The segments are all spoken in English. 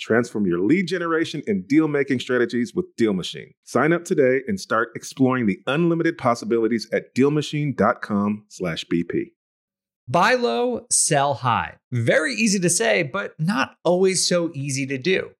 Transform your lead generation and deal making strategies with Deal Machine. Sign up today and start exploring the unlimited possibilities at dealmachine.com/bp. Buy low, sell high. Very easy to say, but not always so easy to do.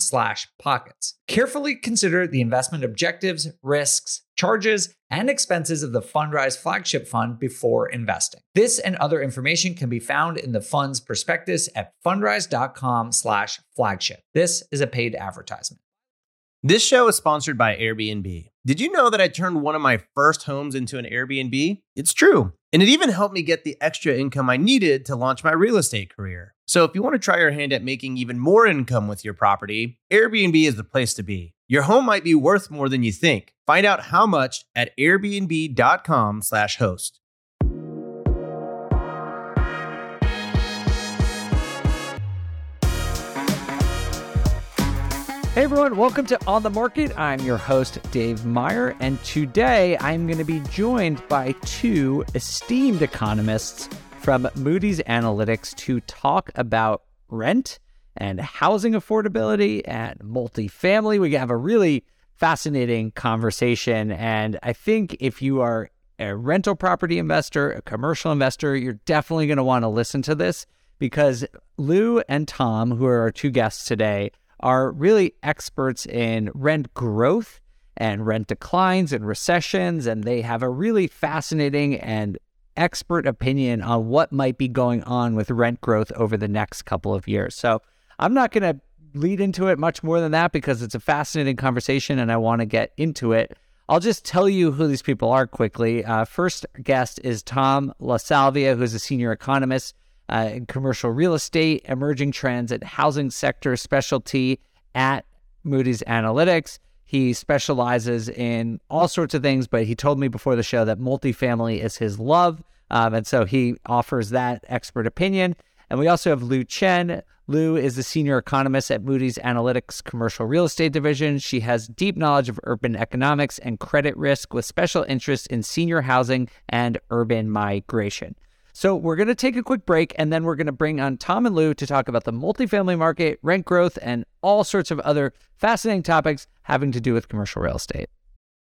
slash pockets. Carefully consider the investment objectives, risks, charges, and expenses of the Fundrise flagship fund before investing. This and other information can be found in the fund's prospectus at fundrise.com slash flagship. This is a paid advertisement. This show is sponsored by Airbnb. Did you know that I turned one of my first homes into an Airbnb? It's true. And it even helped me get the extra income I needed to launch my real estate career. So if you want to try your hand at making even more income with your property, Airbnb is the place to be. Your home might be worth more than you think. Find out how much at airbnb.com/host. Hey everyone, welcome to On the Market. I'm your host, Dave Meyer, and today I'm going to be joined by two esteemed economists from Moody's Analytics to talk about rent and housing affordability and multifamily. We have a really fascinating conversation. And I think if you are a rental property investor, a commercial investor, you're definitely going to want to listen to this because Lu and Tom, who are our two guests today, are really experts in rent growth and rent declines and recessions. And they have a really fascinating and expert opinion on what might be going on with rent growth over the next couple of years. So I'm not going to lead into it much more than that because it's a fascinating conversation and I want to get into it. I'll just tell you who these people are quickly. Uh, first guest is Tom LaSalvia, who's a senior economist uh, in commercial real estate, emerging trends, housing sector specialty at Moody's Analytics. He specializes in all sorts of things, but he told me before the show that multifamily is his love. Um, and so he offers that expert opinion. And we also have Lu Chen. Lu is the senior economist at Moody's Analytics Commercial Real Estate Division. She has deep knowledge of urban economics and credit risk with special interest in senior housing and urban migration. So we're going to take a quick break and then we're going to bring on Tom and Lu to talk about the multifamily market, rent growth, and all sorts of other fascinating topics having to do with commercial real estate.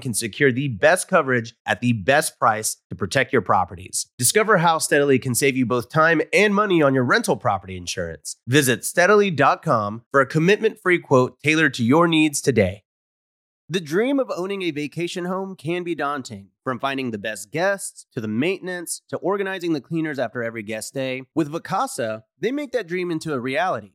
can secure the best coverage at the best price to protect your properties. Discover how Steadily can save you both time and money on your rental property insurance. Visit steadily.com for a commitment free quote tailored to your needs today. The dream of owning a vacation home can be daunting. From finding the best guests, to the maintenance, to organizing the cleaners after every guest day, with Vacasa, they make that dream into a reality.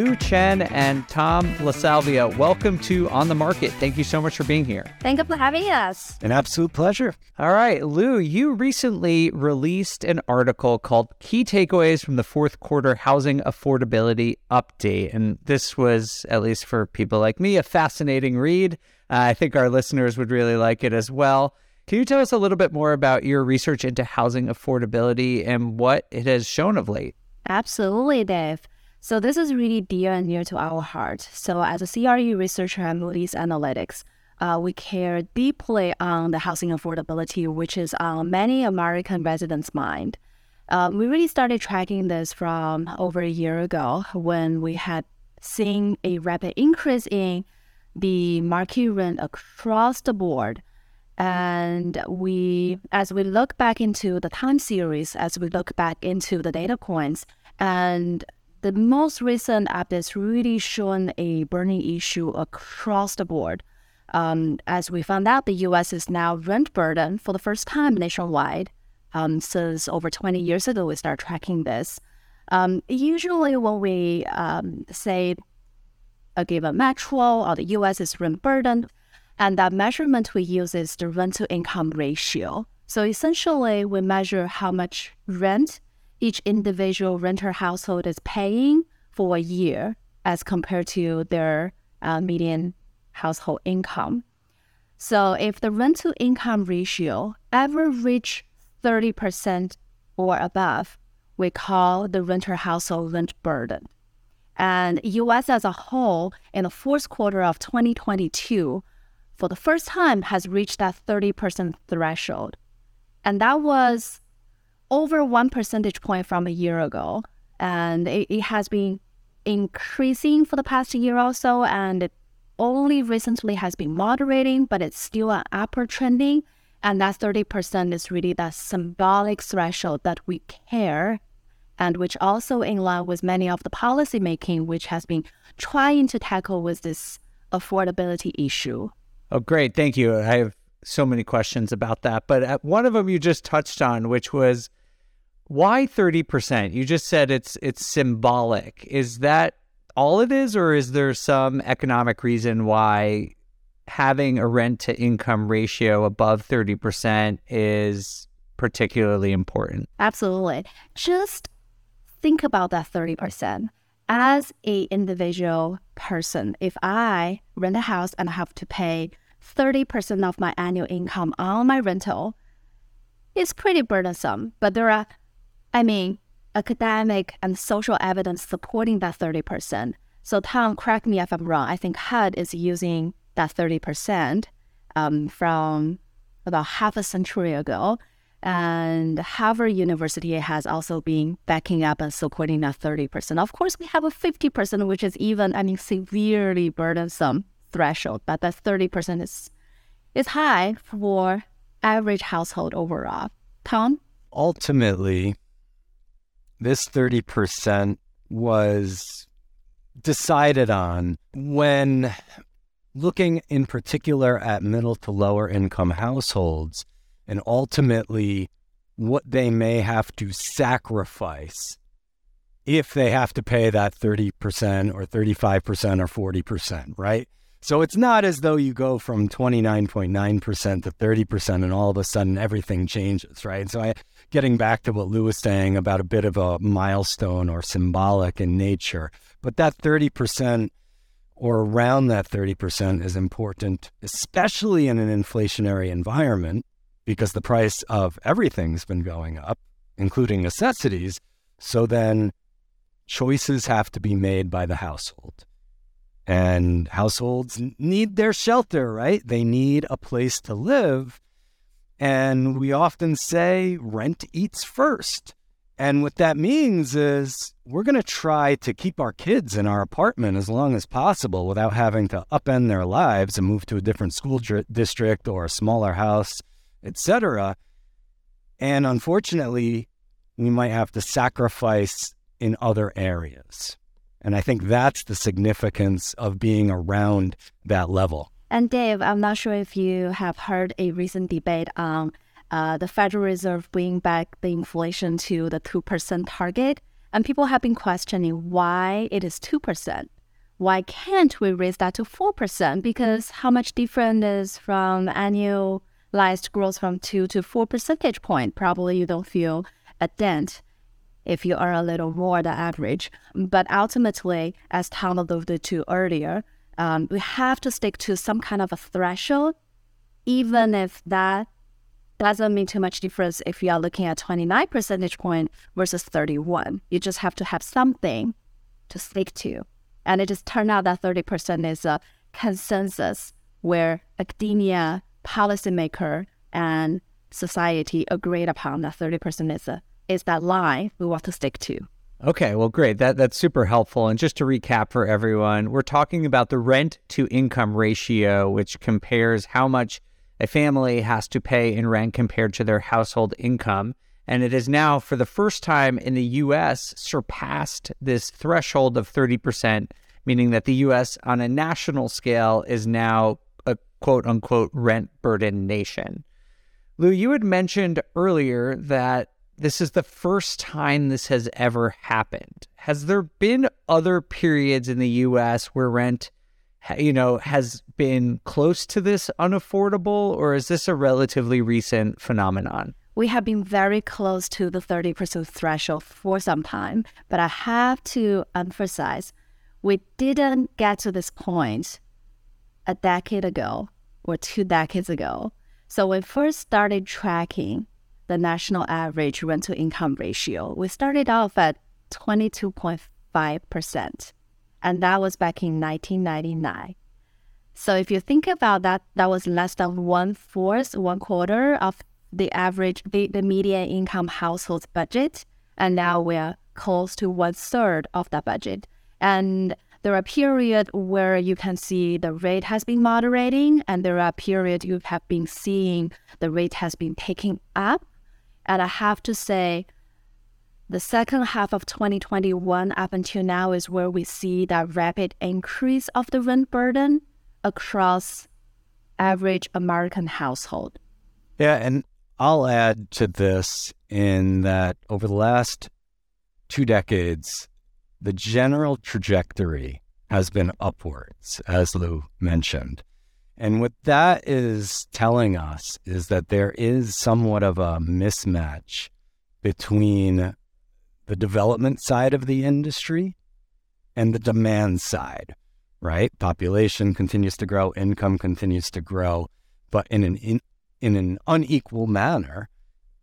Lu Chen and Tom LaSalvia, welcome to On the Market. Thank you so much for being here. Thank you for having us. An absolute pleasure. All right, Lu, you recently released an article called Key Takeaways from the Fourth Quarter Housing Affordability Update. And this was, at least for people like me, a fascinating read. Uh, I think our listeners would really like it as well. Can you tell us a little bit more about your research into housing affordability and what it has shown of late? Absolutely, Dave. So this is really dear and near to our heart. So as a CRE researcher at Moody's Analytics, uh, we care deeply on the housing affordability, which is on many American residents' mind. Uh, we really started tracking this from over a year ago when we had seen a rapid increase in the market rent across the board. And we, as we look back into the time series, as we look back into the data points, and the most recent updates really shown a burning issue across the board. Um, as we found out, the U.S. is now rent burden for the first time nationwide. Um, since over 20 years ago, we started tracking this. Um, usually, when we um, say a given metro or the U.S. is rent burden, and that measurement we use is the rent to income ratio. So essentially, we measure how much rent each individual renter household is paying for a year as compared to their uh, median household income. So if the rent to income ratio ever reach 30% or above, we call the renter household rent burden. And US as a whole in the fourth quarter of 2022 for the first time has reached that 30% threshold. And that was over one percentage point from a year ago. And it, it has been increasing for the past year or so, and it only recently has been moderating, but it's still an upward trending. And that 30% is really that symbolic threshold that we care and which also in line with many of the policy making which has been trying to tackle with this affordability issue. Oh, great. Thank you. I have so many questions about that. But uh, one of them you just touched on, which was why 30%? You just said it's it's symbolic. Is that all it is or is there some economic reason why having a rent to income ratio above 30% is particularly important? Absolutely. Just think about that 30%. As a individual person, if I rent a house and I have to pay 30% of my annual income on my rental, it's pretty burdensome. But there are I mean, academic and social evidence supporting that 30%. So, Tom, correct me if I'm wrong. I think HUD is using that 30% um, from about half a century ago. And Harvard University has also been backing up and supporting that 30%. Of course, we have a 50%, which is even, I mean, severely burdensome threshold, but that 30% is, is high for average household overall. Tom? Ultimately, this 30% was decided on when looking in particular at middle to lower income households and ultimately what they may have to sacrifice if they have to pay that 30% or 35% or 40%, right? So it's not as though you go from 29.9% to 30% and all of a sudden everything changes, right? So I, getting back to what Lu was saying about a bit of a milestone or symbolic in nature, but that 30% or around that 30% is important, especially in an inflationary environment because the price of everything's been going up, including necessities. So then choices have to be made by the household. And households need their shelter, right? They need a place to live. And we often say rent eats first. And what that means is we're going to try to keep our kids in our apartment as long as possible without having to upend their lives and move to a different school district or a smaller house etc. And unfortunately, we might have to sacrifice in other areas. And I think that's the significance of being around that level. And Dave, I'm not sure if you have heard a recent debate on uh, the Federal Reserve bringing back the inflation to the 2% target. And people have been questioning why it is 2%. Why can't we raise that to 4%? Because how much different is from annual lies growth from two to four percentage point. Probably you don't feel a dent if you are a little more than average. But ultimately, as Tom alluded to earlier, um, we have to stick to some kind of a threshold, even if that doesn't mean too much difference if you are looking at 29 percentage point versus 31. You just have to have something to stick to. And it just turned out that 30% is a consensus where academia policymaker and society agreed upon that 30% is, a, is that line we want to stick to. Okay, well, great. That that's super helpful. And just to recap for everyone, we're talking about the rent to income ratio, which compares how much a family has to pay in rent compared to their household income. And it is now, for the first time in the U.S., surpassed this threshold of 30%, meaning that the U.S. on a national scale is now a quote unquote rent burden nation. Lu, you had mentioned earlier that this is the first time this has ever happened. Has there been other periods in the US where rent you know has been close to this unaffordable or is this a relatively recent phenomenon? We have been very close to the 30% threshold for some time, but I have to emphasize we didn't get to this point a decade ago or two decades ago. So when we first started tracking the national average rent to income ratio, we started off at 22.5%. And that was back in 1999. So if you think about that, that was less than one fourth, one quarter of the average, the, the median income household's budget. And now we're close to one third of that budget. And there are periods where you can see the rate has been moderating, and there are periods you have been seeing the rate has been picking up. And I have to say, the second half of 2021 up until now is where we see that rapid increase of the rent burden across average American household. Yeah, and I'll add to this in that over the last two decades, the general trajectory has been upwards, as Lu mentioned. And what that is telling us is that there is somewhat of a mismatch between the development side of the industry and the demand side, right? Population continues to grow, income continues to grow, but in an in, in an unequal manner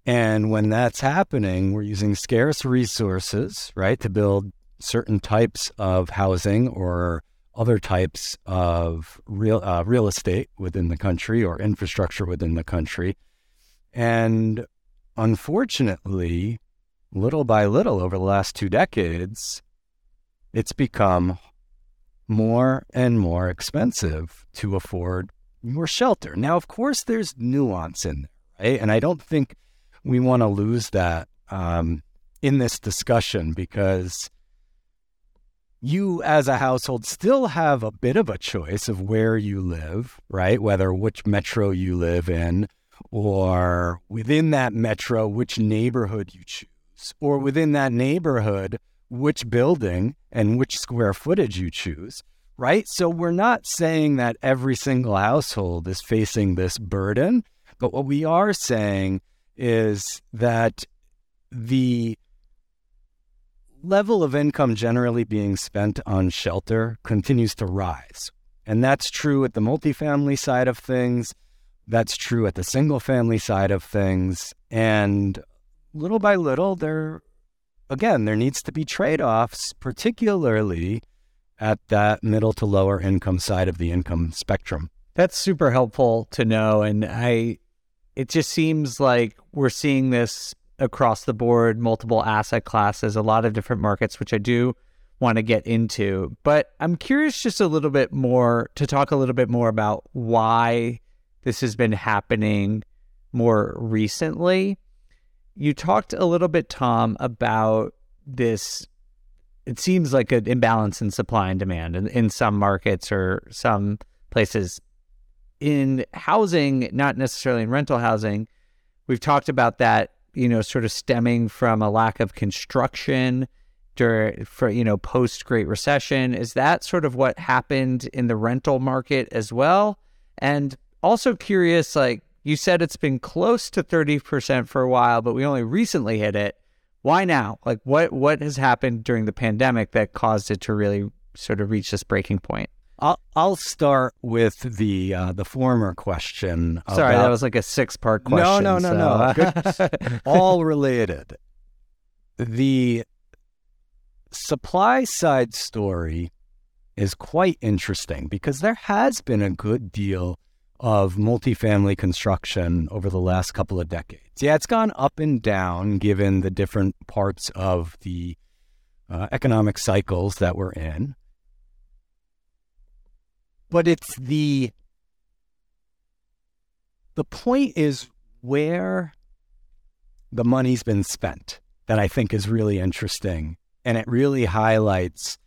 And when that's happening, we're using scarce resources, right, to build certain types of housing or other types of real uh, real estate within the country or infrastructure within the country. And unfortunately, little by little over the last two decades, it's become more and more expensive to afford your shelter. Now, of course, there's nuance in there, right? And I don't think we want to lose that um, in this discussion because you as a household still have a bit of a choice of where you live, right? Whether which metro you live in, or within that metro, which neighborhood you choose, or within that neighborhood, which building and which square footage you choose, right? So we're not saying that every single household is facing this burden, but what we are saying is that the level of income generally being spent on shelter continues to rise. And that's true at the multifamily side of things. That's true at the single family side of things. And little by little, there, again, there needs to be trade offs, particularly at that middle to lower income side of the income spectrum. That's super helpful to know. And I, it just seems like we're seeing this across the board, multiple asset classes, a lot of different markets, which I do want to get into. But I'm curious just a little bit more to talk a little bit more about why this has been happening more recently. You talked a little bit, Tom, about this. It seems like an imbalance in supply and demand in, in some markets or some places. In housing, not necessarily in rental housing, we've talked about that you know, sort of stemming from a lack of construction during, for, you know, post Great Recession. Is that sort of what happened in the rental market as well? And also curious, like you said, it's been close to 30% for a while, but we only recently hit it. Why now? Like what, what has happened during the pandemic that caused it to really sort of reach this breaking point? I'll I'll start with the uh, the former question. Sorry, about... that was like a six part question. No, no, no, so. no. All related. The supply side story is quite interesting because there has been a good deal of multifamily construction over the last couple of decades. Yeah, it's gone up and down given the different parts of the uh, economic cycles that we're in but it's the the point is where the money's been spent that I think is really interesting. And it really highlights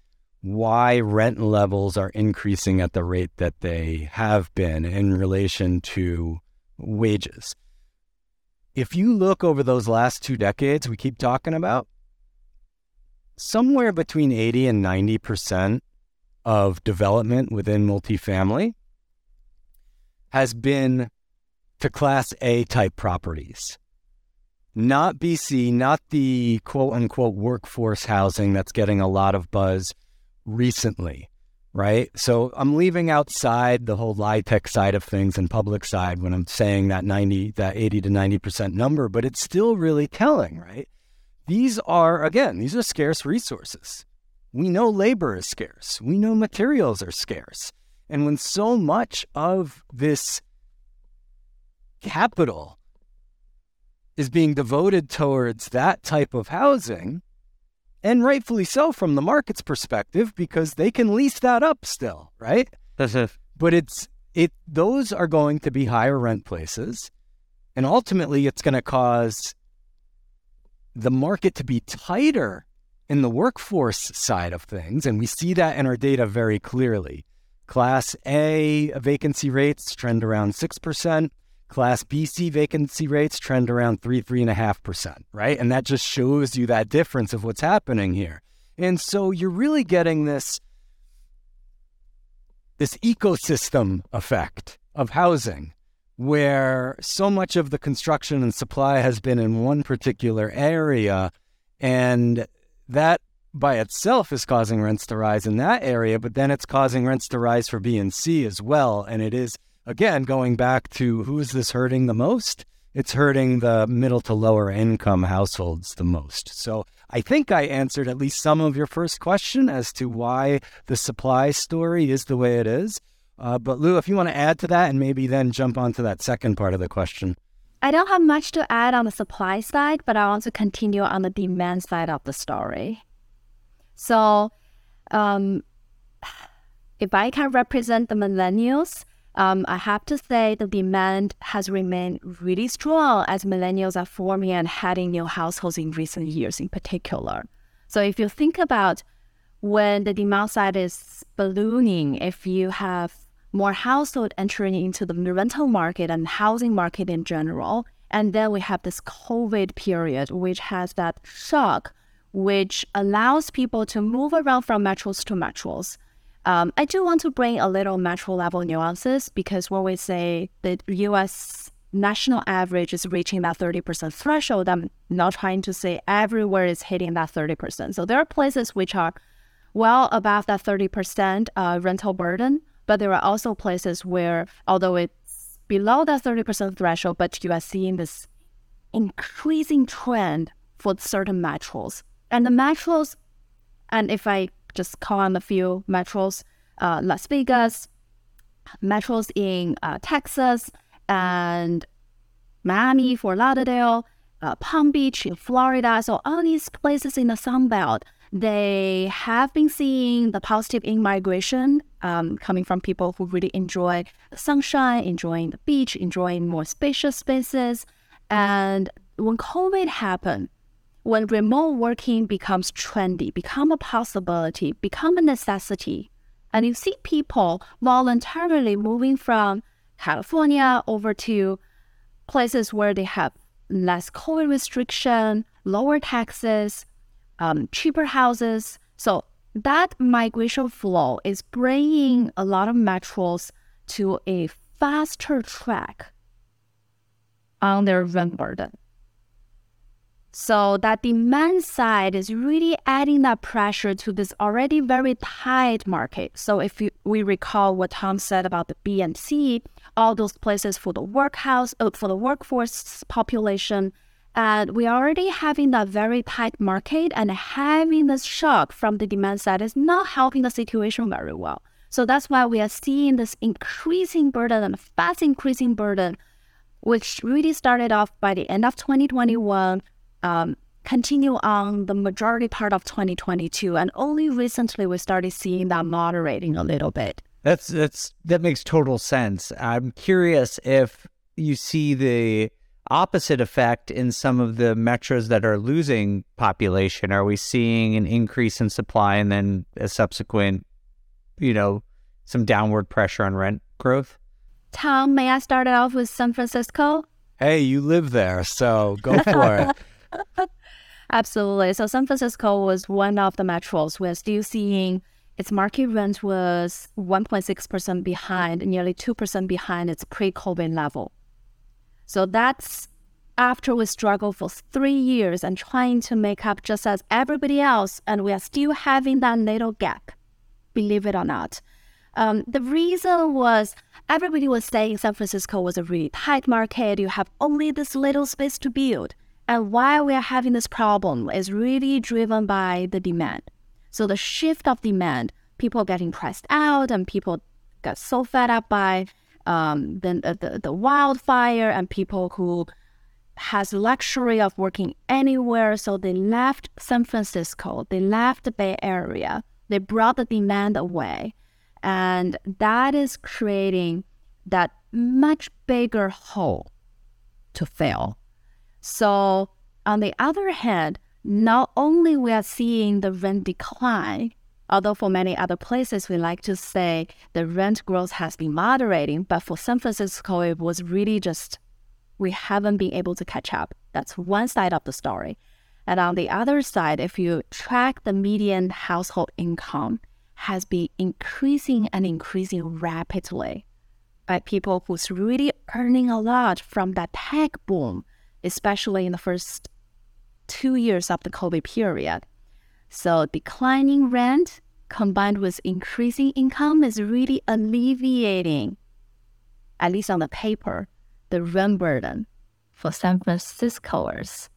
why rent levels are increasing at the rate that they have been in relation to wages. If you look over those last two decades we keep talking about, somewhere between 80 and 90% of development within multifamily has been to Class A type properties. Not BC, not the quote unquote workforce housing that's getting a lot of buzz recently, right? So I'm leaving outside the whole LIHTC side of things and public side when I'm saying that 90, that 80 to 90% number, but it's still really telling, right? These are, again, these are scarce resources. We know labor is scarce. We know materials are scarce. And when so much of this capital is being devoted towards that type of housing, and rightfully so from the market's perspective, because they can lease that up still, right? That's it. But it's it those are going to be higher rent places. And ultimately it's going to cause the market to be tighter in the workforce side of things, and we see that in our data very clearly. Class A vacancy rates trend around 6%. Class BC vacancy rates trend around 3, 3.5%, right? And that just shows you that difference of what's happening here. And so you're really getting this, this ecosystem effect of housing where so much of the construction and supply has been in one particular area and that by itself is causing rents to rise in that area, but then it's causing rents to rise for B and C as well. And it is, again, going back to who is this hurting the most? it's hurting the middle to lower income households the most. So I think I answered at least some of your first question as to why the supply story is the way it is. Uh, but Lu, if you want to add to that and maybe then jump onto that second part of the question. I don't have much to add on the supply side, but I want to continue on the demand side of the story. So, um, if I can represent the millennials, um, I have to say the demand has remained really strong as millennials are forming and having new households in recent years, in particular. So, if you think about when the demand side is ballooning, if you have more household entering into the rental market and housing market in general. And then we have this COVID period, which has that shock, which allows people to move around from metros to metros. Um, I do want to bring a little metro level nuances because when we say the US national average is reaching that 30% threshold, I'm not trying to say everywhere is hitting that 30%. So there are places which are well above that 30% uh, rental burden, but there are also places where, although it's below that 30% threshold, but you are seeing this increasing trend for certain metros. And the metros, and if I just call on a few metros, uh, Las Vegas, metros in uh, Texas, and Miami, Fort Lauderdale, uh, Palm Beach in Florida. So all these places in the Sun Belt, they have been seeing the positive in migration um, coming from people who really enjoy sunshine, enjoying the beach, enjoying more spacious spaces. And when COVID happened, when remote working becomes trendy, become a possibility, become a necessity, and you see people voluntarily moving from California over to places where they have less COVID restriction, lower taxes, um, cheaper houses. So that migration flow is bringing a lot of metros to a faster track on their rent burden. So that demand side is really adding that pressure to this already very tight market. So if you, we recall what Tom said about the B and C, all those places for the workhouse, uh, for the workforce population, and we are already having that very tight market and having this shock from the demand side is not helping the situation very well. So that's why we are seeing this increasing burden and fast increasing burden, which really started off by the end of 2021, um, continue on the majority part of 2022. And only recently we started seeing that moderating a little bit. That's that's that makes total sense. I'm curious if you see the opposite effect in some of the metros that are losing population? Are we seeing an increase in supply and then a subsequent, you know, some downward pressure on rent growth? Tom, may I start it off with San Francisco? Hey, you live there, so go for it. Absolutely. So San Francisco was one of the metros. We're still seeing its market rent was 1.6% behind, nearly 2% behind its pre-COVID level. So that's after we struggled for three years and trying to make up just as everybody else, and we are still having that little gap, believe it or not. Um, the reason was everybody was saying San Francisco was a really tight market. You have only this little space to build. And why we are having this problem is really driven by the demand. So the shift of demand, people getting pressed out, and people got so fed up by um, the, the, the wildfire and people who has luxury of working anywhere. So they left San Francisco, they left the Bay Area, they brought the demand away. And that is creating that much bigger hole to fill. So on the other hand, not only we are seeing the rent decline, Although for many other places, we like to say the rent growth has been moderating, but for San Francisco, it was really just we haven't been able to catch up. That's one side of the story. And on the other side, if you track the median household income, has been increasing and increasing rapidly by people who's really earning a lot from that tech boom, especially in the first two years of the COVID period. So declining rent combined with increasing income is really alleviating, at least on the paper, the rent burden for San Franciscoers.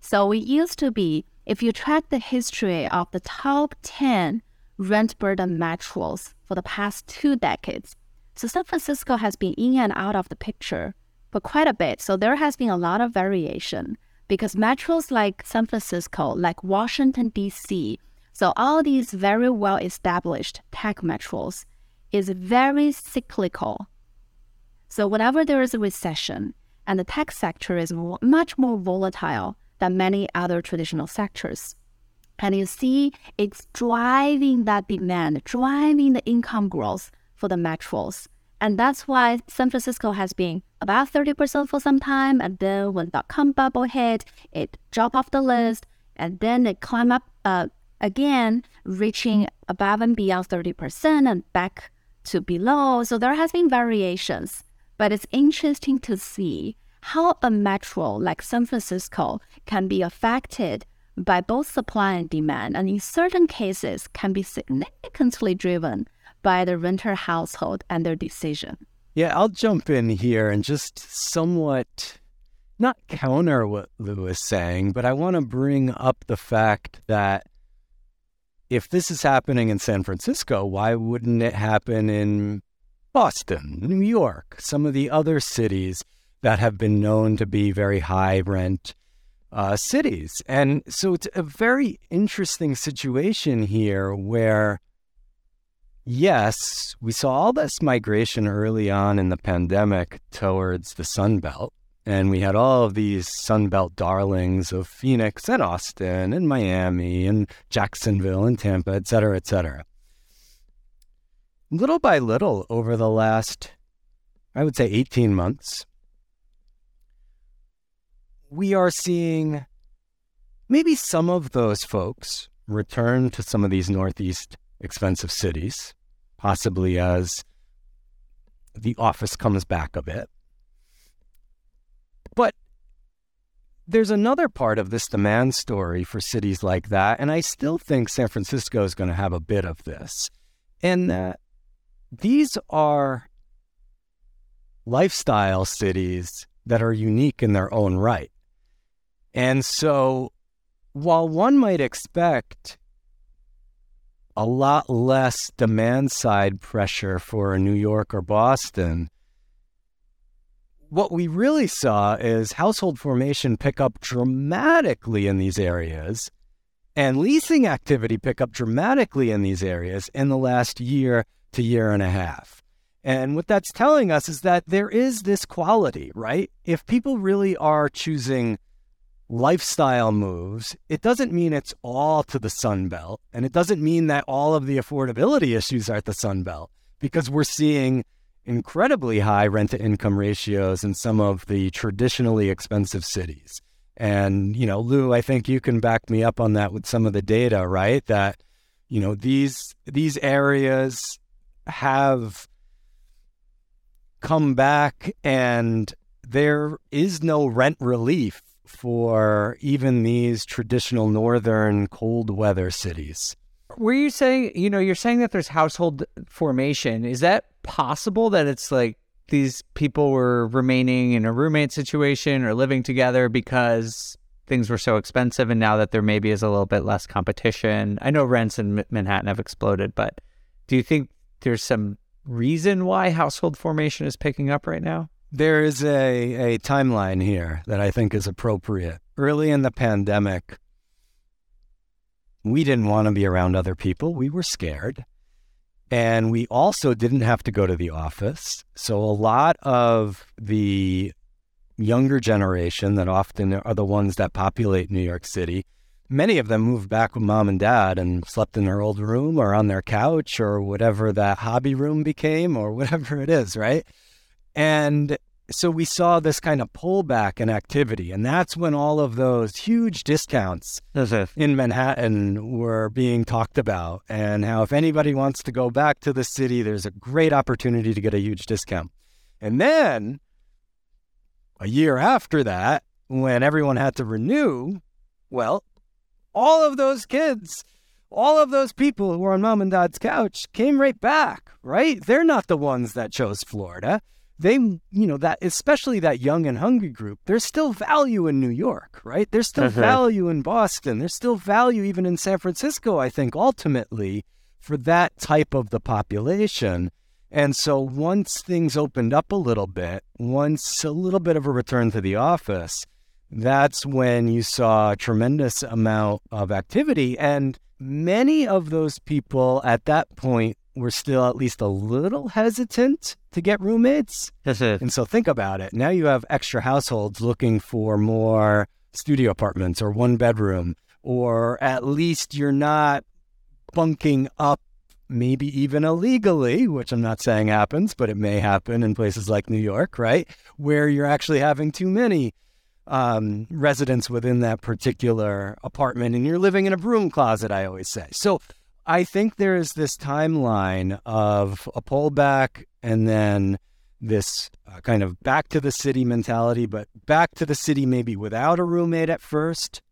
So it used to be, if you track the history of the top 10 rent burden metros for the past two decades, so San Francisco has been in and out of the picture for quite a bit. So there has been a lot of variation because metros like San Francisco, like Washington, D.C., so all these very well established tech metros is very cyclical. So whenever there is a recession and the tech sector is much more volatile than many other traditional sectors. And you see it's driving that demand, driving the income growth for the metros. And that's why San Francisco has been about 30% for some time. And then when dot com bubble hit, it dropped off the list and then it climbed up uh, again, reaching above and beyond 30% and back to below. So there has been variations, but it's interesting to see how a metro like San Francisco can be affected by both supply and demand, and in certain cases can be significantly driven by the renter household and their decision. Yeah, I'll jump in here and just somewhat not counter what Lu is saying, but I want to bring up the fact that if this is happening in San Francisco, why wouldn't it happen in Boston, New York, some of the other cities that have been known to be very high rent uh, cities? And so it's a very interesting situation here where, yes, we saw all this migration early on in the pandemic towards the Sun Belt. And we had all of these Sun Belt darlings of Phoenix and Austin and Miami and Jacksonville and Tampa, et cetera, et cetera. Little by little over the last, I would say, 18 months, we are seeing maybe some of those folks return to some of these Northeast expensive cities, possibly as the office comes back a bit. But there's another part of this demand story for cities like that, and I still think San Francisco is going to have a bit of this. And that these are lifestyle cities that are unique in their own right. And so while one might expect a lot less demand side pressure for New York or Boston, what we really saw is household formation pick up dramatically in these areas and leasing activity pick up dramatically in these areas in the last year to year and a half. And what that's telling us is that there is this quality, right? If people really are choosing lifestyle moves, it doesn't mean it's all to the Sun Belt. And it doesn't mean that all of the affordability issues are at the Sun Belt because we're seeing incredibly high rent to income ratios in some of the traditionally expensive cities. And, you know, Lu, I think you can back me up on that with some of the data, right? That, you know, these these areas have come back and there is no rent relief for even these traditional northern cold weather cities. Were you saying, you know, you're saying that there's household formation. Is that possible that it's like these people were remaining in a roommate situation or living together because things were so expensive and now that there maybe is a little bit less competition? I know rents in Manhattan have exploded, but do you think there's some reason why household formation is picking up right now? There is a, a timeline here that I think is appropriate. Early in the pandemic, we didn't want to be around other people. We were scared. And we also didn't have to go to the office. So a lot of the younger generation that often are the ones that populate New York City, many of them moved back with mom and dad and slept in their old room or on their couch or whatever that hobby room became or whatever it is, right? And so we saw this kind of pullback in activity. And that's when all of those huge discounts mm-hmm. in Manhattan were being talked about. And how if anybody wants to go back to the city, there's a great opportunity to get a huge discount. And then a year after that, when everyone had to renew, well, all of those kids, all of those people who were on mom and dad's couch came right back, right? They're not the ones that chose Florida they, you know, that especially that young and hungry group, there's still value in New York, right? There's still Mhm. value in Boston. There's still value even in San Francisco, I think, ultimately for that type of the population. And so once things opened up a little bit, once a little bit of a return to the office, that's when you saw a tremendous amount of activity. And many of those people at that point were still at least a little hesitant to get roommates. And so think about it. Now you have extra households looking for more studio apartments or one bedroom, or at least you're not bunking up, maybe even illegally, which I'm not saying happens, but it may happen in places like New York, right? Where you're actually having too many um, residents within that particular apartment and you're living in a broom closet, I always say. So I think there is this timeline of a pullback and then this uh, kind of back to the city mentality, but back to the city maybe without a roommate at first.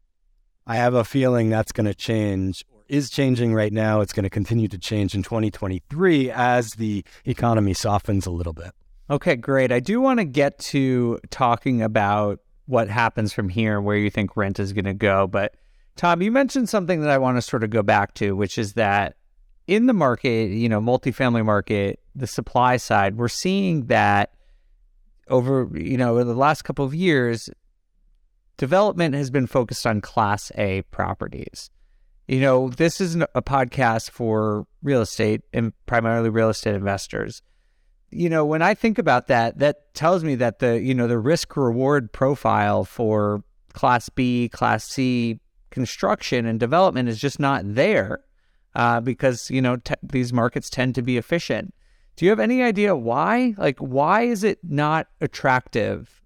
I have a feeling that's going to change or is changing right now. It's going to continue to change in 2023 as the economy softens a little bit. Okay, great. I do want to get to talking about what happens from here, and where you think rent is going to go. But Tom, you mentioned something that I want to sort of go back to, which is that in the market, you know, multifamily market, the supply side, we're seeing that over, you know, the last couple of years, development has been focused on class A properties. You know, this is a podcast for real estate and primarily real estate investors you know, when I think about that, that tells me that the, you know, the risk reward profile for class B, class C construction and development is just not there uh, because, you know, te- these markets tend to be efficient. Do you have any idea why? Like, why is it not attractive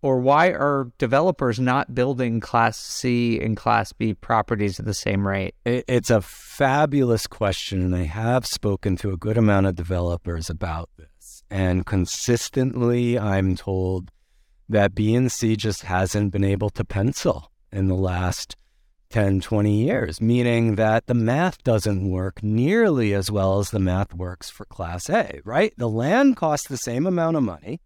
or why are developers not building class C and class B properties at the same rate? It's a fabulous question, and I have spoken to a good amount of developers about this. And consistently, I'm told that B and C just hasn't been able to pencil in the last 10, 20 years, meaning that the math doesn't work nearly as well as the math works for Class A, right? The land costs the same amount of money,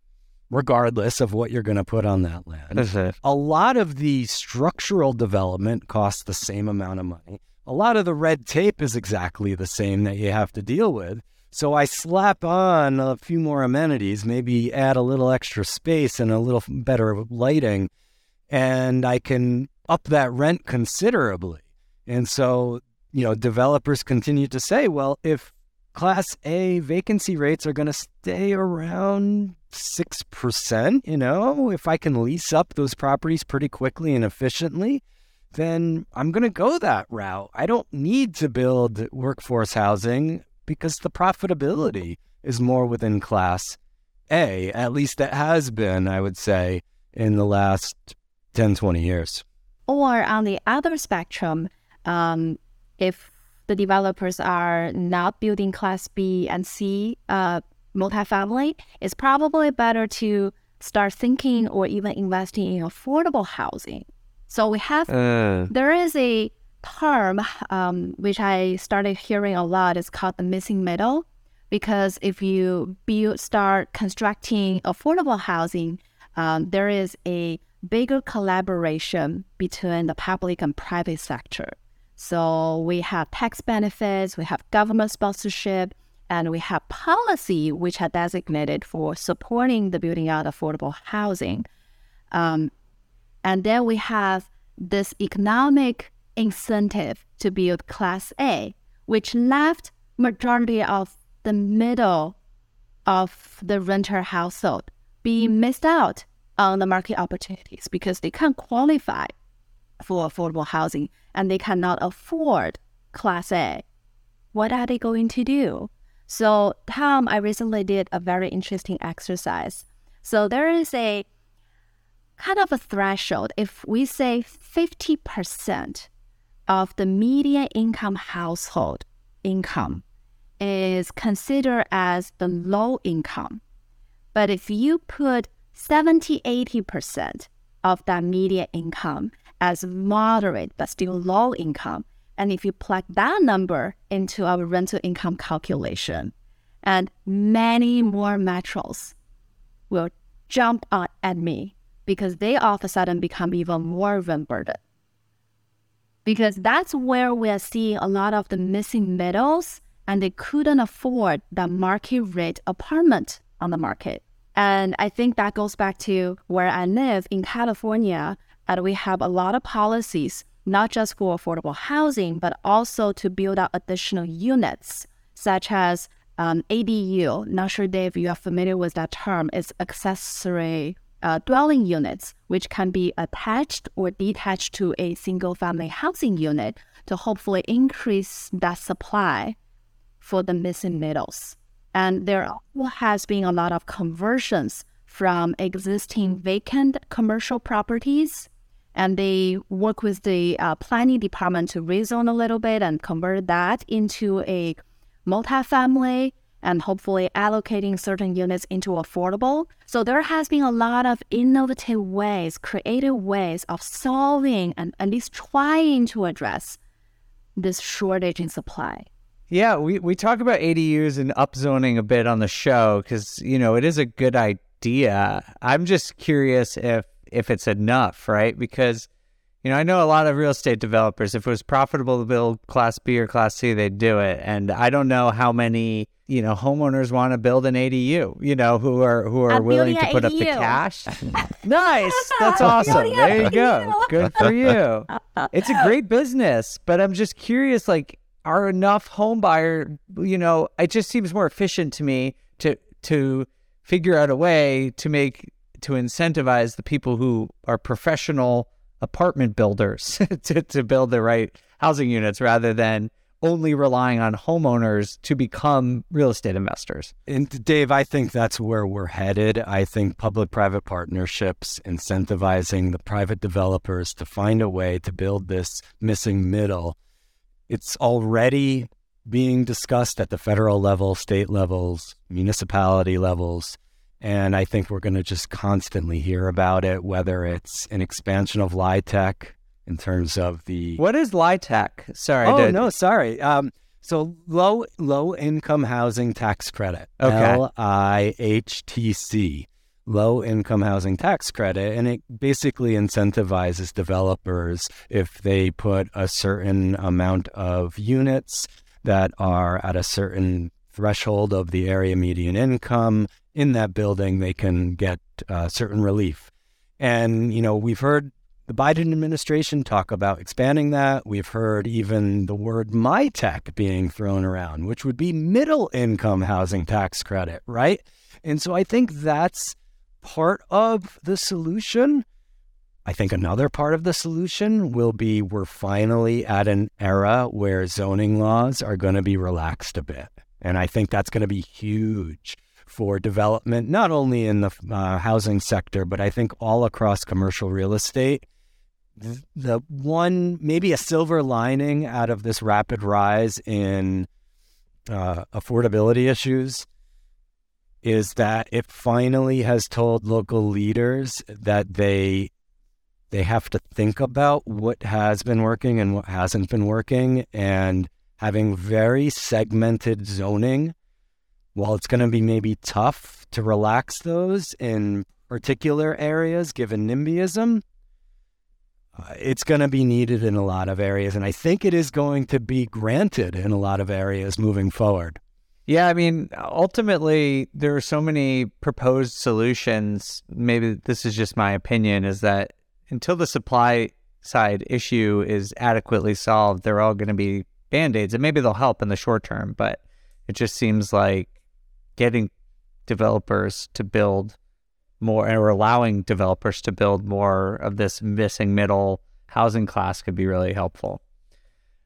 regardless of what you're going to put on that land. A lot of the structural development costs the same amount of money. A lot of the red tape is exactly the same that you have to deal with. So I slap on a few more amenities, maybe add a little extra space and a little better lighting, and I can up that rent considerably. And so, you know, developers continue to say, well, if Class A vacancy rates are going to stay around 6%, you know, if I can lease up those properties pretty quickly and efficiently, then I'm going to go that route. I don't need to build workforce housing because the profitability is more within Class A. At least it has been, I would say, in the last 10, 20 years. Or on the other spectrum, um, if the developers are not building Class B and C uh, multifamily, it's probably better to start thinking or even investing in affordable housing. So we have Uh, there is a term um, which I started hearing a lot. It's called the missing middle, because if you build start constructing affordable housing, um, there is a bigger collaboration between the public and private sector. So we have tax benefits, we have government sponsorship, and we have policy which are designated for supporting the building out affordable housing. Um, and then we have this economic incentive to build Class A, which left majority of the middle of the renter household being missed out on the market opportunities because they can't qualify for affordable housing and they cannot afford Class A. What are they going to do? So, Tom, I recently did a very interesting exercise. So, there is a kind of a threshold. If we say 50% of the median income household income is considered as the low income. But if you put 70, 80% of that median income as moderate but still low income, and if you plug that number into our rental income calculation, and many more metros will jump on at me because they all of a sudden become even more rent burden. Because that's where we are seeing a lot of the missing middles and they couldn't afford the market rate apartment on the market. And I think that goes back to where I live in California, and we have a lot of policies, not just for affordable housing, but also to build out additional units, such as um, ADU. Not sure, Dave, you are familiar with that term. It's accessory uh, dwelling units, which can be attached or detached to a single family housing unit to hopefully increase that supply for the missing middles. And there has been a lot of conversions from existing vacant commercial properties. And they work with the uh, planning department to rezone a little bit and convert that into a multifamily and hopefully allocating certain units into affordable. So there has been a lot of innovative ways, creative ways of solving and at least trying to address this shortage in supply. Yeah, we, we talk about ADUs and upzoning a bit on the show because, you know, it is a good idea. I'm just curious if if it's enough, right? Because, you know, I know a lot of real estate developers, if it was profitable to build class B or class C, they'd do it. And I don't know how many, you know, homeowners want to build an ADU, you know, who are who are I'm willing to put up the cash. nice. That's awesome. There you go. Good for you. It's a great business, but I'm just curious like are enough home buyer, you know, it just seems more efficient to me to to figure out a way to make to incentivize the people who are professional apartment builders to, to build the right housing units rather than only relying on homeowners to become real estate investors. And Dave, I think that's where we're headed. I think public private partnerships, incentivizing the private developers to find a way to build this missing middle, it's already being discussed at the federal level, state levels, municipality levels. And I think we're going to just constantly hear about it, whether it's an expansion of LIHTC in terms of the What is LIHTC? Sorry. Oh to- no, sorry. Um, so low low income housing tax credit. Okay. L I H T C. Low income housing tax credit, and it basically incentivizes developers if they put a certain amount of units that are at a certain threshold of the area median income in that building, they can get uh, certain relief. And, you know, we've heard the Biden administration talk about expanding that. We've heard even the word MIHTC being thrown around, which would be middle income housing tax credit, right? And so I think that's part of the solution. I think another part of the solution will be we're finally at an era where zoning laws are going to be relaxed a bit. And I think that's going to be huge for development, not only in the uh, housing sector, but I think all across commercial real estate. The one, maybe a silver lining out of this rapid rise in uh, affordability issues is that it finally has told local leaders that they they have to think about what has been working and what hasn't been working and having very segmented zoning while it's going to be maybe tough to relax those in particular areas given NIMBYism, uh, it's going to be needed in a lot of areas. And I think it is going to be granted in a lot of areas moving forward. Yeah, I mean, ultimately, there are so many proposed solutions. Maybe this is just my opinion is that until the supply side issue is adequately solved, they're all going to be band aids. And maybe they'll help in the short term, but it just seems like getting developers to build more or allowing developers to build more of this missing middle housing class could be really helpful.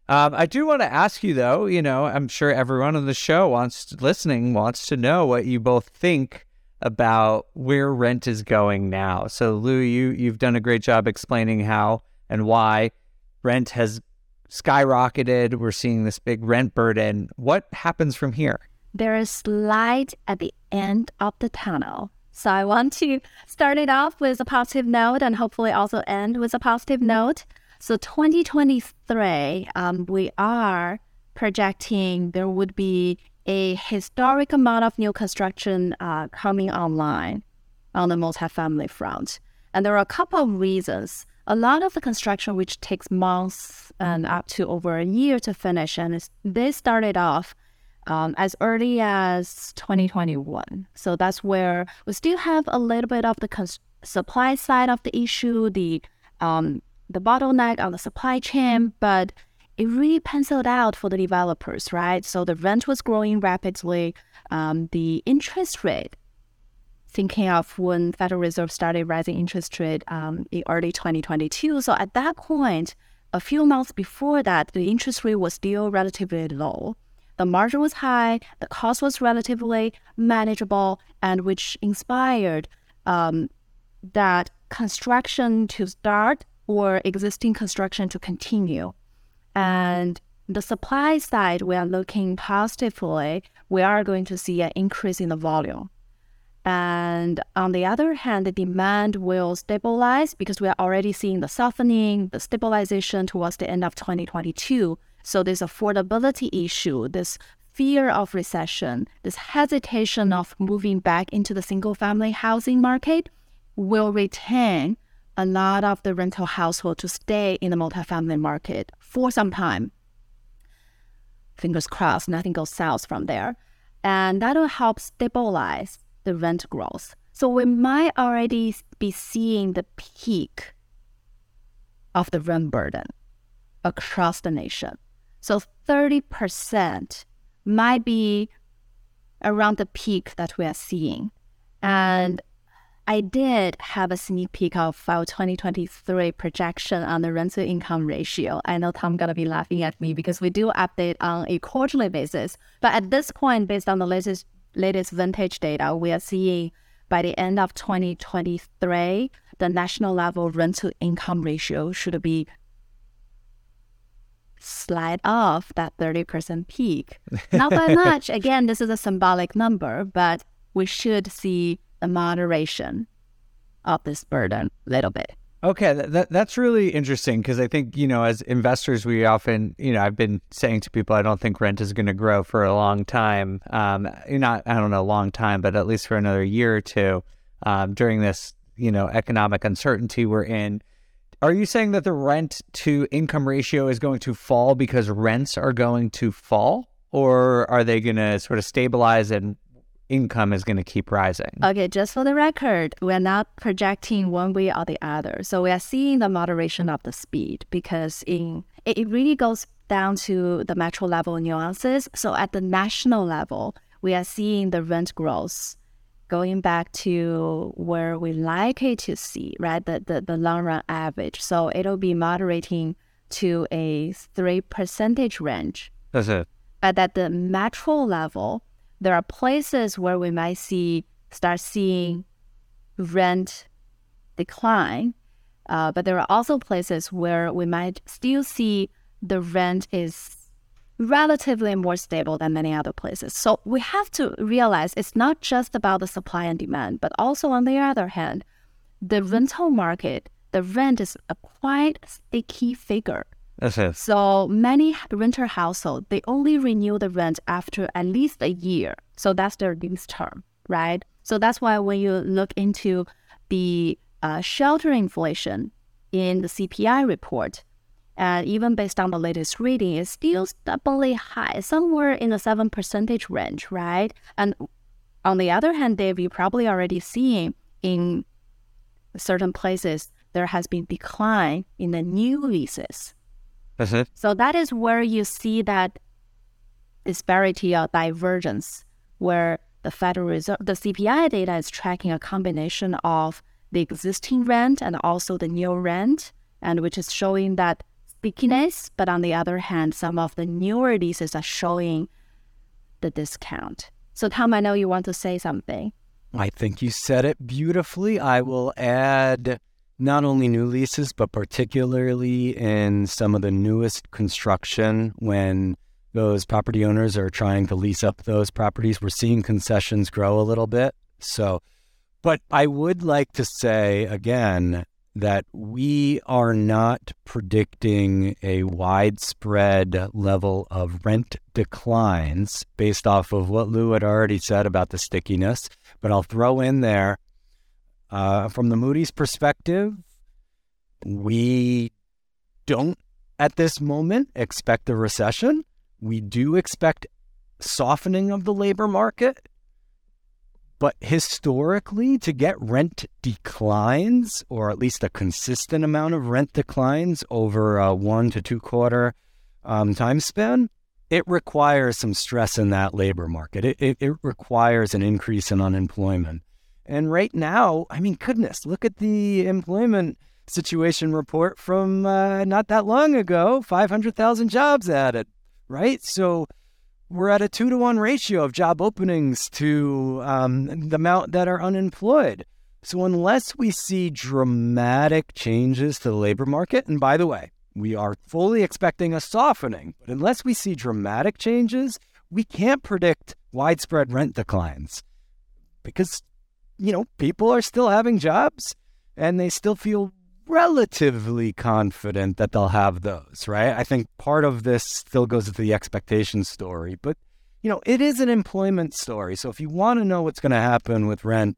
Um, I do want to ask you though, you know, I'm sure everyone on the show wants to, listening wants to know what you both think about where rent is going now. So Lu, you you've done a great job explaining how and why rent has skyrocketed. We're seeing this big rent burden. What happens from here? there is light at the end of the tunnel. So I want to start it off with a positive note and hopefully also end with a positive note. So 2023, um, we are projecting there would be a historic amount of new construction uh, coming online. on the multifamily front. And there are a couple of reasons. A lot of the construction, which takes months and up to over a year to finish, and they started off um, as early as 2021. So that's where we still have a little bit of the cons- supply side of the issue, the um, the bottleneck on the supply chain, but it really penciled out for the developers, right? So the rent was growing rapidly. Um, the interest rate, thinking of when Federal Reserve started rising interest rate um, in early 2022. So at that point, a few months before that, the interest rate was still relatively low. The margin was high, the cost was relatively manageable, and which inspired um, that construction to start or existing construction to continue. And the supply side, we are looking positively. We are going to see an increase in the volume. And on the other hand, the demand will stabilize because we are already seeing the softening, the stabilization towards the end of 2022. So this affordability issue, this fear of recession, this hesitation of moving back into the single family housing market will retain a lot of the rental household to stay in the multifamily market for some time. Fingers crossed, nothing goes south from there. And that'll help stabilize the rent growth. So we might already be seeing the peak of the rent burden across the nation. So 30% might be around the peak that we are seeing. And I did have a sneak peek of our 2023 projection on the rental income ratio. I know Tom gonna be laughing at me because we do update on a quarterly basis. But at this point, based on the latest latest vintage data, we are seeing by the end of 2023, the national level rental income ratio should be slide off that 30% peak. Not by much. Again, this is a symbolic number, but we should see the moderation of this burden a little bit. Okay, that, that's really interesting because I think, you know, as investors, we often, you know, I've been saying to people, I don't think rent is going to grow for a long time. Um, not, I don't know, a long time, but at least for another year or two um, during this, you know, economic uncertainty we're in. Are you saying that the rent to income ratio is going to fall because rents are going to fall? Or are they going to sort of stabilize and income is going to keep rising. Okay, just for the record, we're not projecting one way or the other. So we are seeing the moderation of the speed because in it really goes down to the metro level nuances. So at the national level, we are seeing the rent growth going back to where we like it to see, right? The, the, the long run average. So it'll be moderating to a three percentage range. That's it. But at the metro level, there are places where we might see start seeing rent decline, uh, but there are also places where we might still see the rent is relatively more stable than many other places. So we have to realize it's not just about the supply and demand, but also on the other hand, the rental market, the rent is a quite sticky figure. So many renter households, they only renew the rent after at least a year. So that's their lease term, right? So that's why when you look into the uh, shelter inflation in the CPI report, and even based on the latest reading, it's still stubbornly high, somewhere in the seven percentage range, right? And on the other hand, Dave, you probably already seeing in certain places there has been decline in the new leases that's it. So that is where you see that disparity or divergence, where the Federal Reserve, the CPI data is tracking a combination of the existing rent and also the new rent, and which is showing that stickiness. But on the other hand, some of the newer leases are showing the discount. So, Tom, I know you want to say something. I think you said it beautifully. I will add not only new leases, but particularly in some of the newest construction when those property owners are trying to lease up those properties. We're seeing concessions grow a little bit. So, but I would like to say again that we are not predicting a widespread level of rent declines based off of what Lu had already said about the stickiness. But I'll throw in there Uh, from the Moody's perspective, we don't at this moment expect a recession. We do expect softening of the labor market. But historically, to get rent declines, or at least a consistent amount of rent declines over a one to two quarter um, time span, it requires some stress in that labor market. It, it, it requires an increase in unemployment. And right now, I mean, goodness, look at the employment situation report from uh, not that long ago 500,000 jobs added, right? So we're at a two to one ratio of job openings to um, the amount that are unemployed. So, unless we see dramatic changes to the labor market, and by the way, we are fully expecting a softening, but unless we see dramatic changes, we can't predict widespread rent declines because, you know, people are still having jobs and they still feel relatively confident that they'll have those, right? I think part of this still goes to the expectation story, but you know, it is an employment story. So if you want to know what's going to happen with rent,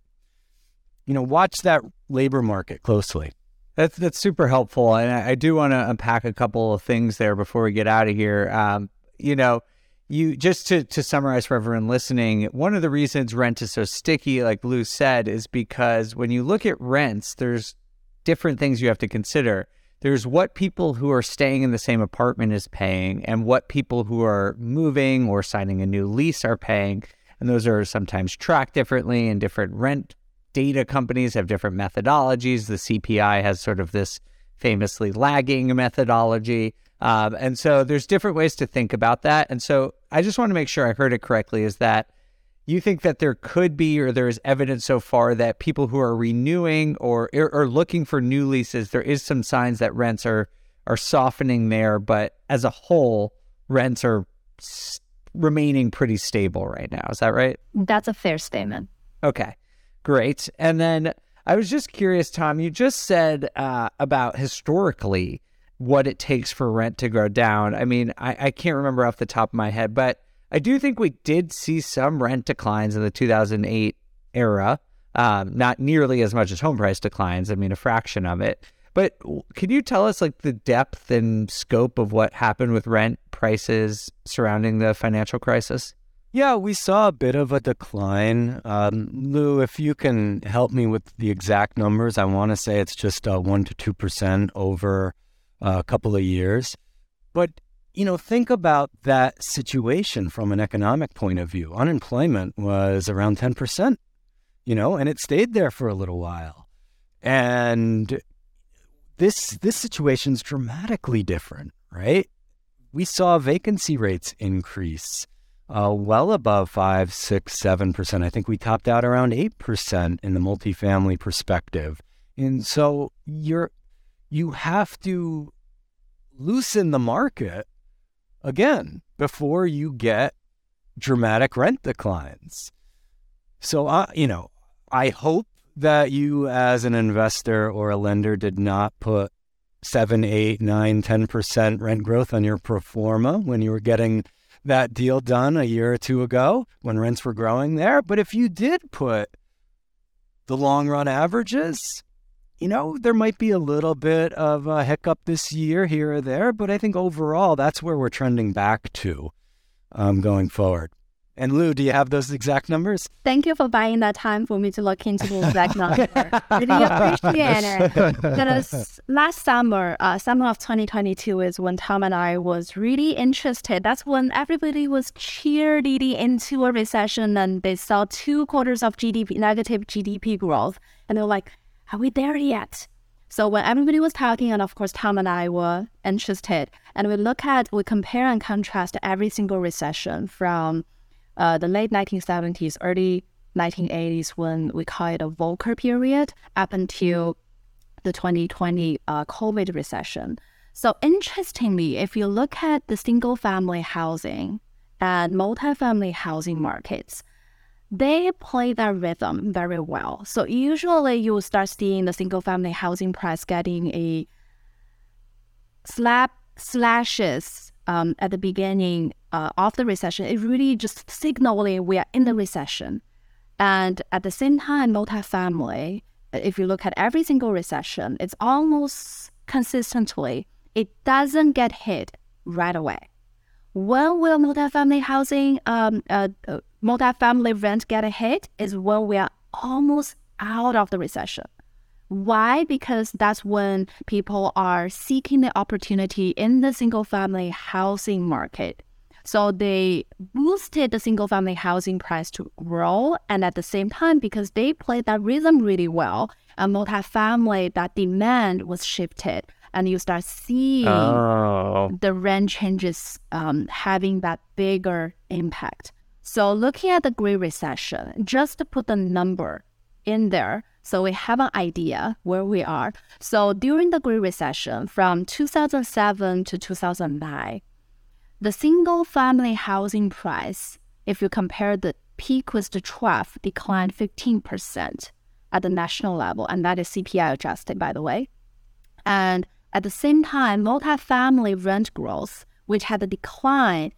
you know, watch that labor market closely. That's that's super helpful, and I, I do want to unpack a couple of things there before we get out of here. Um, you know, you just to to summarize for everyone listening, one of the reasons rent is so sticky, like Lu said, is because when you look at rents, there's different things you have to consider. There's what people who are staying in the same apartment is paying, and what people who are moving or signing a new lease are paying. And those are sometimes tracked differently, and different rent data companies have different methodologies. The CPI has sort of this famously lagging methodology. Um, and so there's different ways to think about that. And so I just want to make sure I heard it correctly is that you think that there could be or there is evidence so far that people who are renewing or or looking for new leases there is some signs that rents are are softening there but as a whole rents are s- remaining pretty stable right now. Is that right? That's a fair statement. Okay great. And then i was just curious tom you just said uh, about historically what it takes for rent to go down i mean I, I can't remember off the top of my head but I do think we did see some rent declines in the 2008 era, um, not nearly as much as home price declines. I mean, a fraction of it. But can you tell us like the depth and scope of what happened with rent prices surrounding the financial crisis? Yeah, we saw a bit of a decline. Um, Lu, if you can help me with the exact numbers, I want to say it's just uh, 1% to 2% over a couple of years. But you know, think about that situation from an economic point of view. Unemployment was around 10%, you know, and it stayed there for a little while. And this this situation's dramatically different, right? We saw vacancy rates increase uh, well above five, six, seven percent. I think we topped out around eight percent in the multifamily perspective. And so you're you have to loosen the market again before you get dramatic rent declines. So, uh, you know, I hope that you as an investor or a lender did not put seven, eight, nine, ten percent rent growth on your pro forma when you were getting that deal done a year or two ago when rents were growing there. But if you did put the long run averages, you know, there might be a little bit of a hiccup this year here or there, but I think overall that's where we're trending back to um, going forward. And Lu, do you have those exact numbers? Thank you for buying that time for me to look into the exact number. really appreciate it. Because last summer, uh, summer of 2022 is when Tom and I was really interested. That's when everybody was cheerleading into a recession and they saw two quarters of GDP, negative GDP growth. And they're like, are we there yet? So when everybody was talking, and of course Tom and I were interested, and we look at, we compare and contrast every single recession from uh, the late 1970s, early 1980s, when we call it a Volcker period, up until the 2020 uh, COVID recession. So interestingly, if you look at the single family housing and multifamily housing markets, they play that rhythm very well. So usually you start seeing the single family housing price getting a slap slashes um, at the beginning uh, of the recession. It really just signaling we are in the recession. And at the same time, multifamily if you look at every single recession, it's almost consistently, it doesn't get hit right away. When will multifamily housing, um, uh, uh, multifamily rent get a hit is when we are almost out of the recession. Why? Because that's when people are seeking the opportunity in the single family housing market. So they boosted the single family housing price to grow. And at the same time, because they played that rhythm really well, a multifamily, that demand was shifted. And you start seeing Oh. the rent changes um, having that bigger impact. So looking at the Great Recession, just to put the number in there, so we have an idea where we are. So during the Great Recession, from 2007 to 2009, the single family housing price, if you compare the peak with the trough, declined 15% at the national level, and that is CPI adjusted, by the way. And at the same time, multifamily rent growth, which had a decline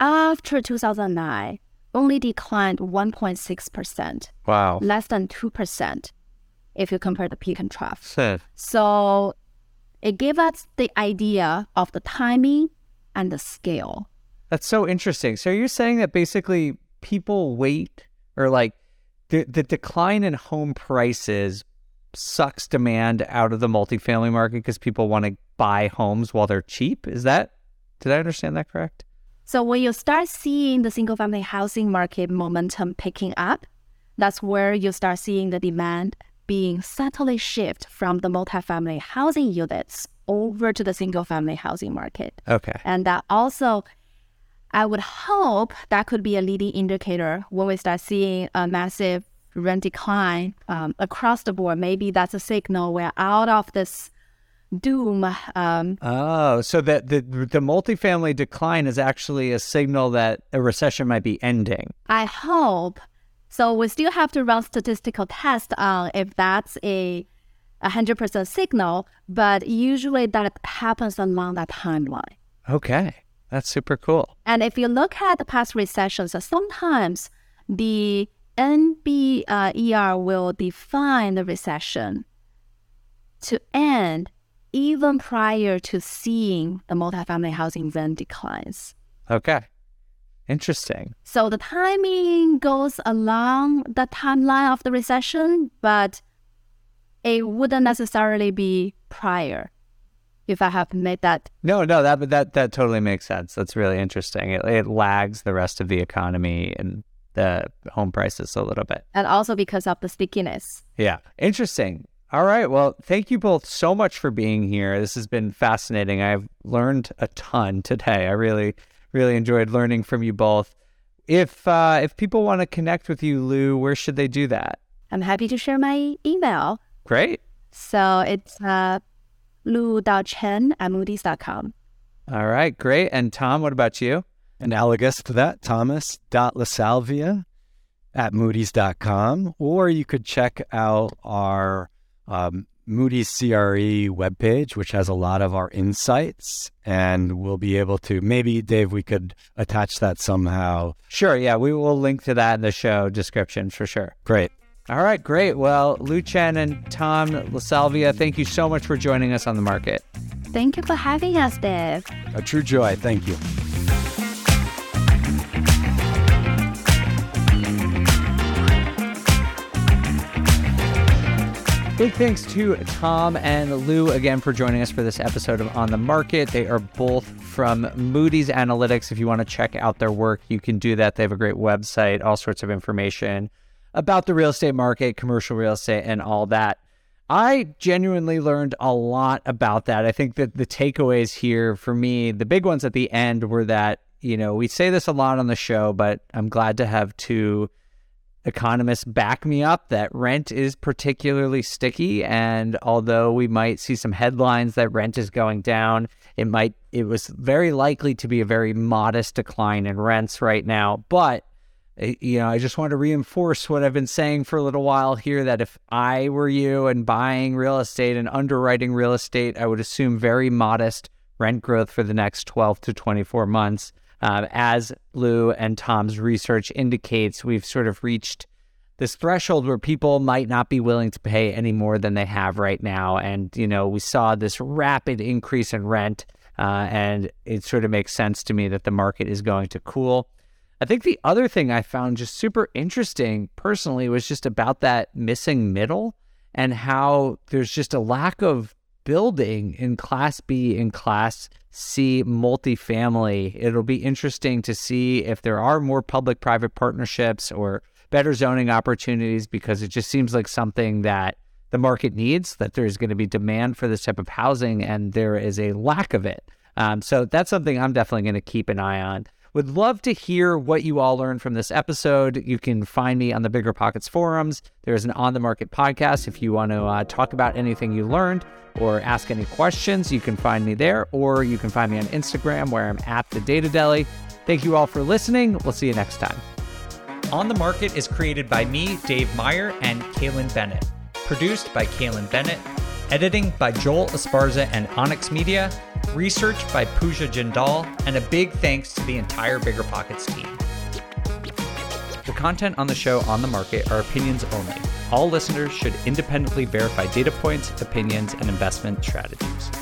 after 2009, only declined 1.6%, Wow. less than 2% if you compare the peak and trough. Shit. So it gave us the idea of the timing and the scale. That's so interesting. So you're saying that basically people wait or like the the decline in home prices sucks demand out of the multifamily market because people want to buy homes while they're cheap. Is that did I understand that correct? So when you start seeing the single family housing market momentum picking up, that's where you start seeing the demand being subtly shift from the multifamily housing units over to the single family housing market. Okay. And that also, I would hope that could be a leading indicator when we start seeing a massive rent decline um, across the board. Maybe that's a signal we're out of this doom. Um, Oh, so that the the multifamily decline is actually a signal that a recession might be ending. I hope. So we still have to run statistical tests on if that's a 100% signal, but usually that happens along that timeline. Okay. That's super cool. And if you look at the past recessions, uh, sometimes the NBER will define the recession to end even prior to seeing the multifamily housing rent declines. Okay. Interesting. So the timing goes along the timeline of the recession, but it wouldn't necessarily be prior. If I have made that No, no, that that that totally makes sense. That's really interesting. It, it lags the rest of the economy and the home prices a little bit. and also because of the stickiness. Yeah. Interesting. All right. Well, thank you both so much for being here. This has been fascinating. I've learned a ton today. I really, really enjoyed learning from you both. If uh, if people want to connect with you, Lu, where should they do that? I'm happy to share my email. Great. So it's uh, lu.chen at moodys.com. All right. Great. And Tom, what about you? Analogous to that, thomas.lasalvia at moodys.com, or you could check out our um, Moody's CRE webpage, which has a lot of our insights, and we'll be able to maybe, Dave, we could attach that somehow. Sure. Yeah, we will link to that in the show description for sure. Great. All right, great. Well, Lu Chen and Tom LaSalvia, thank you so much for joining us on the market. Thank you for having us, Dave. A true joy. Thank you. Big thanks to Tom and Lu again for joining us for this episode of On the Market. They are both from Moody's Analytics. If you want to check out their work, you can do that. They have a great website, all sorts of information about the real estate market, commercial real estate, and all that. I genuinely learned a lot about that. I think that the takeaways here for me, the big ones at the end were that, you know, we say this a lot on the show, but I'm glad to have two economists back me up that rent is particularly sticky and although we might see some headlines that rent is going down it might it was very likely to be a very modest decline in rents right now. But eh, you know i just want to reinforce what i've been saying for a little while here that if i were you and buying real estate and underwriting real estate i would assume very modest rent growth for the next 12 to 24 months um, as Lu and Tom's research indicates, we've sort of reached this threshold where people might not be willing to pay any more than they have right now. And, you know, we saw this rapid increase in rent, uh, and it sort of makes sense to me that the market is going to cool. I think the other thing I found just super interesting personally was just about that missing middle and how there's just a lack of building in Class B and Class C multifamily. It'll be interesting to see if there are more public private partnerships or better zoning opportunities because it just seems like something that the market needs, that there's going to be demand for this type of housing and there is a lack of it. Um, so that's something I'm definitely going to keep an eye on. Would love to hear what you all learned from this episode. You can find me on the Bigger Pockets forums. There's an on the market podcast if you want to uh, talk about anything you learned or ask any questions. You can find me there, or you can find me on Instagram where I'm at the Data Deli. Thank you all for listening. We'll see you next time. On the Market is created by me, Dave Meyer, and Kailyn Bennett. Produced by Kailyn Bennett. Editing by Joel Esparza and Onyx Media. Research by Pooja Jindal. And a big thanks to the entire Bigger Pockets team. The content on the show On the Market are opinions only. All listeners should independently verify data points, opinions, and investment strategies.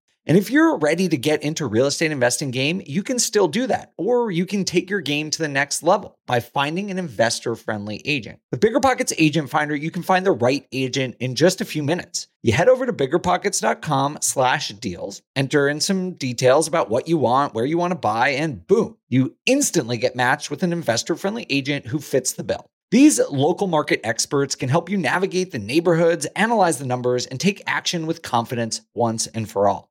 And if you're ready to get into real estate investing game, you can still do that. Or you can take your game to the next level by finding an investor-friendly agent. With BiggerPockets Agent Finder, you can find the right agent in just a few minutes. You head over to biggerpockets.com slash deals, enter in some details about what you want, where you want to buy, and boom, you instantly get matched with an investor-friendly agent who fits the bill. These local market experts can help you navigate the neighborhoods, analyze the numbers, and take action with confidence once and for all.